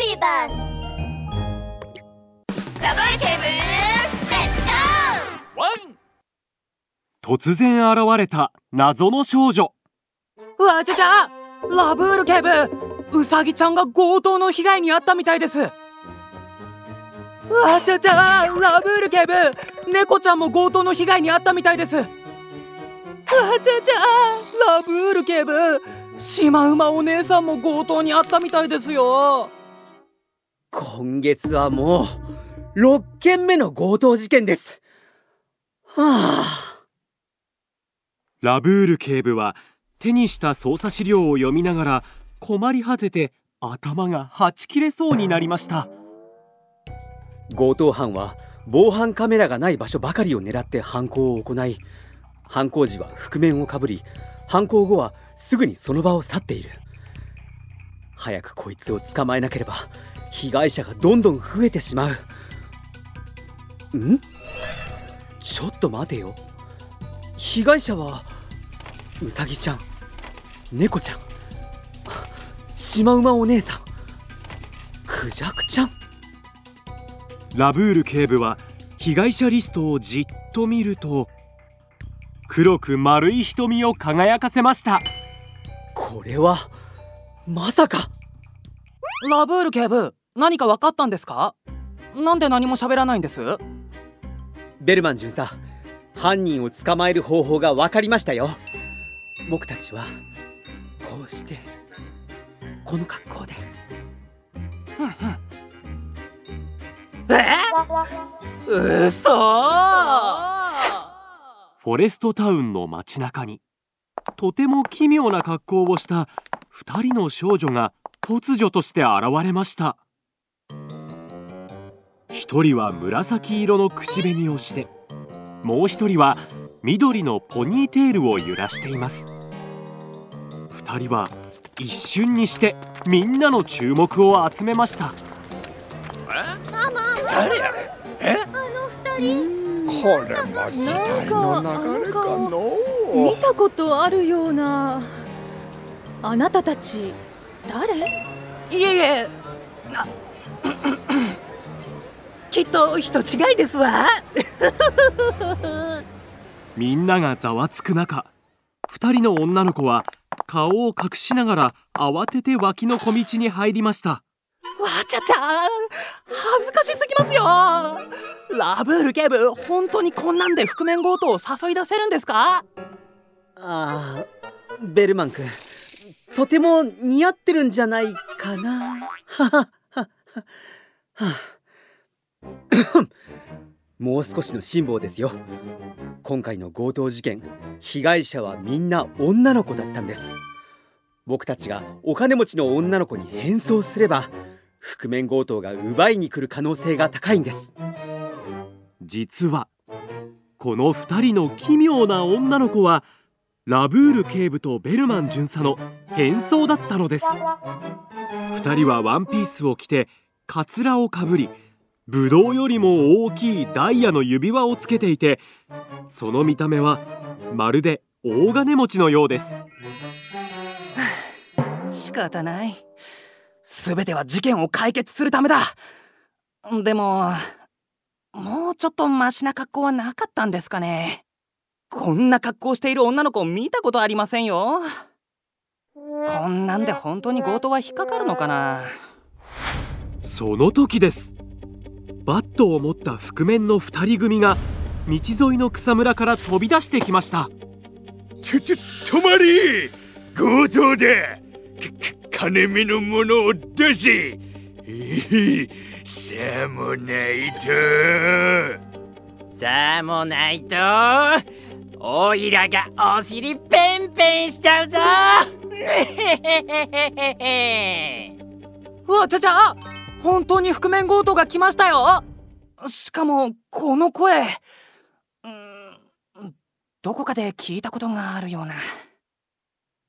ビーバスダブルケーブルレッツゴーワン突然現れた謎の少女。うわちゃちゃラブール警部うさぎちゃんが強盗の被害に遭ったみたいです。うわちゃちゃラブール警部猫ちゃんも強盗の被害に遭ったみたいです。うわちゃちゃラブール警部シマウマお姉さんも強盗に遭ったみたいですよ今月はもう6件目の強盗事件です。はあ。ラブール警部は手にした捜査資料を読みながら困り果てて頭がはち切れそうになりました。強盗犯は防犯カメラがない場所ばかりを狙って犯行を行い犯行時は覆面をかぶり犯行後はすぐにその場を去っている。早くこいつを捕まえなければ被害者がどんどん増えてしまう。ん？ちょっと待てよ。被害者はうさぎちゃん猫ちゃんシマウマお姉さんクジャクちゃん。ラブール警部は被害者リストをじっと見ると黒く丸い瞳を輝かせました。これはまさか。ラブール警部何か分かったんですか？なんで何も喋らないんです？ベルマン巡査犯人を捕まえる方法が分かりましたよ。僕たちはこうしてこの格好で。え？うそフォレストタウンの街中にとても奇妙な格好をした二人の少女が突如として現れました一人は紫色の口紅をしてもう一人は緑のポニーテールを揺らしています。二人は一瞬にしてみんなの注目を集めました。誰やえ？あの二人。これも時代の流れかの？見たことあるような。あなたたち誰？いえいえ。なきっと人違いですわ。みんながざわつく中二人の女の子は顔を隠しながら慌てて脇の小道に入りました。わちゃちゃ恥ずかしすぎますよ。ラブール警部本当にこんなんで覆面強盗を誘い出せるんですか？ああベルマン君とても似合ってるんじゃないかな。ははははは もう少しの辛抱ですよ。今回の強盗事件被害者はみんな女の子だったんです。僕たちがお金持ちの女の子に変装すれば覆面強盗が奪いに来る可能性が高いんです。実はこの二人の奇妙な女の子はラブール警部とベルマン巡査の変装だったのです。二人はワンピースを着てカツラをかぶりブドウよりも大きいダイヤの指輪をつけていてその見た目はまるで大金持ちのようです。仕方ない。全ては事件を解決するためだ。でももうちょっとマシな格好はなかったんですかね。こんな格好している女の子見たことありませんよ。こんなんで本当に強盗は引っかかるのかな。その時ですバットを持った覆面の二人組が道沿いの草むらから飛び出してきました。ちょちょ止まり!強盗だか金目のものを出せ!ええさもないと!さもないと!おいらがお尻ペンペンしちゃうぞ! うわちゃちゃ本当に覆面強盗が来ましたよ。しかもこの声。うーんどこかで聞いたことがあるような。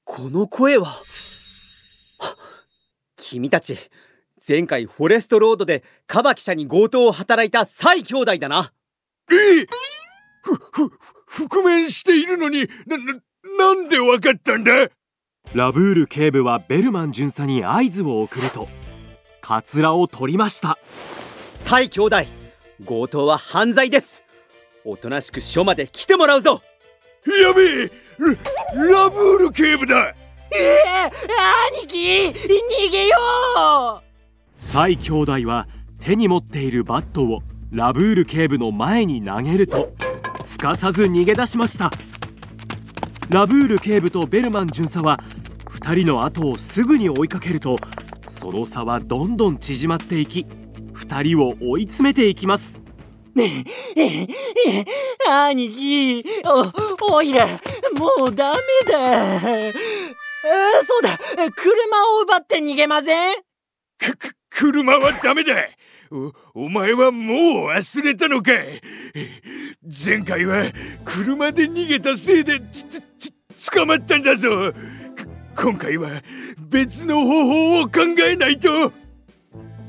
この声は？はっ君たち前回フォレストロードでカバ記者に強盗を働いたサイ兄弟だな。え。ふふ覆面しているのになななんでわかったんだ？ラブール警部はベルマン巡査に合図を送るとカツラを取りました。サイ兄弟強盗は犯罪です。おとなしく署まで来てもらうぞ。やべえ。ララブール警部だ。ええ兄貴逃げよう。サイ兄弟は手に持っているバットをラブール警部の前に投げるとすかさず逃げ出しました。ラブール警部とベルマン巡査は2人の後をすぐに追いかけるとその差はどんどん縮まっていき2人を追い詰めていきます。兄貴。おおいらもうダメだ。えー、そうだ。車を奪って逃げません？くく車はダメだ。おお前はもう忘れたのか。前回は車で逃げたせいでつつつ捕まったんだぞ。今回は別の方法を考えないと。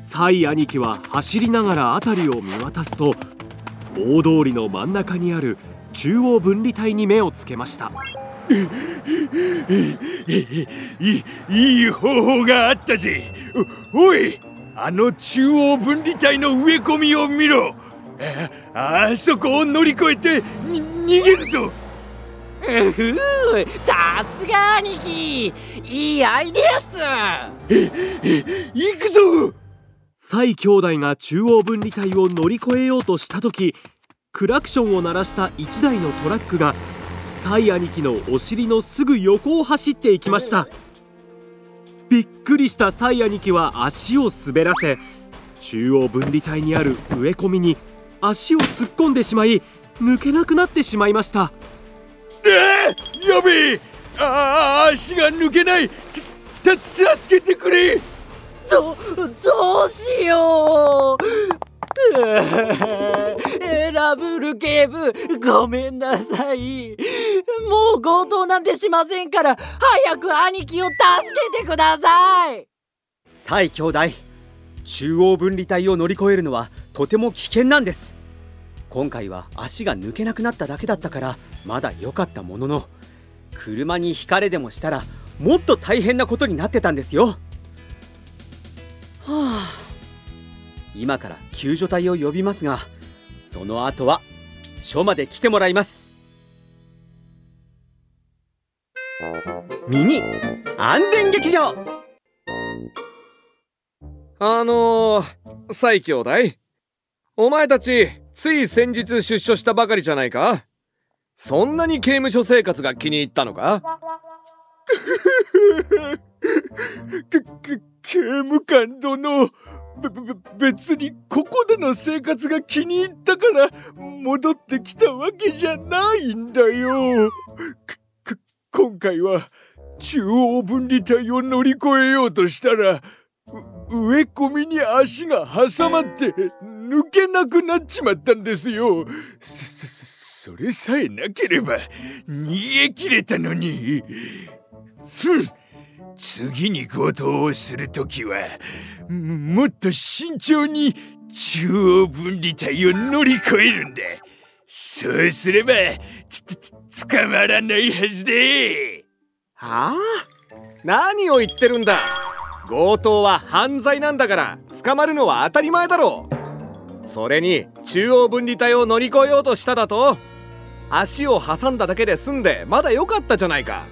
サイ兄貴は走りながら辺りを見渡すと大通りの真ん中にある中央分離帯に目をつけました。い いい方法があったぜ。おおいあの中央分離帯の植え込みを見ろ。ああそこを乗り越えて逃げるぞ。うさすが兄貴。いいアイデアっす。行くぞ。サイ兄弟が中央分離帯を乗り越えようとした時クラクションを鳴らした1台のトラックがサイ兄貴のお尻のすぐ横を走っていきました。びっくりしたサイ兄貴は足を滑らせ中央分離帯にある植え込みに足を突っ込んでしまい抜けなくなってしまいました、やべえあ足が抜けないた助けてくれ。どどうしよう。ラブル警部ごめんなさい。もう強盗なんてしませんから早く兄貴を助けてください。サイ兄弟。中央分離帯を乗り越えるのはとても危険なんです今回は足が抜けなくなっただけだったからまだ良かったものの車にひかれでもしたらもっと大変なことになってたんですよ。はあ。今から救助隊を呼びますがその後は署まで来てもらいます。ミニ安全劇場。あのー、サイ兄弟お前たちつい先日出所したばかりじゃないか？そんなに刑務所生活が気に入ったのか？刑務官殿別にここでの生活が気に入ったから戻ってきたわけじゃないんだよ。今回は中央分離帯を乗り越えようとしたら植え込みに足が挟まって抜けなくなっちまったんですよ。それさえなければ逃げ切れたのに。ふん。次に強盗をするときはもっと慎重に中央分離帯を乗り越えるんだ。そうすればつつ捕まらないはずではあ？何を言ってるんだ。強盗は犯罪なんだから捕まるのは当たり前だろう。それに中央分離帯を乗り越えようとしただと足を挟んだだけで済んでまだ良かったじゃないか。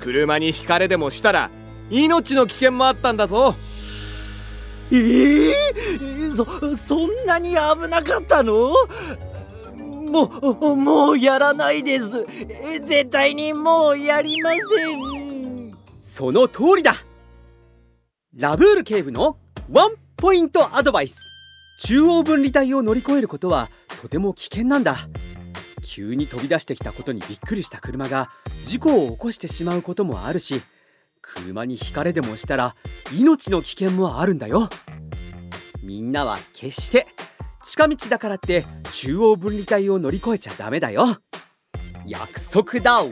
車にひかれでもしたら命の危険もあったんだぞ。ええー、そそんなに危なかったの？もうもうやらないです。絶対にもうやりません。その通りだ。ラブール警部のワンポイントアドバイス中央分離帯を乗り越えることはとても危険なんだ。急に飛び出してきたことにびっくりした車が事故を起こしてしまうこともあるし車にひかれでもしたら命の危険もあるんだよ。みんなは決して近道だからって中央分離帯を乗り越えちゃダメだよ。約束だワン！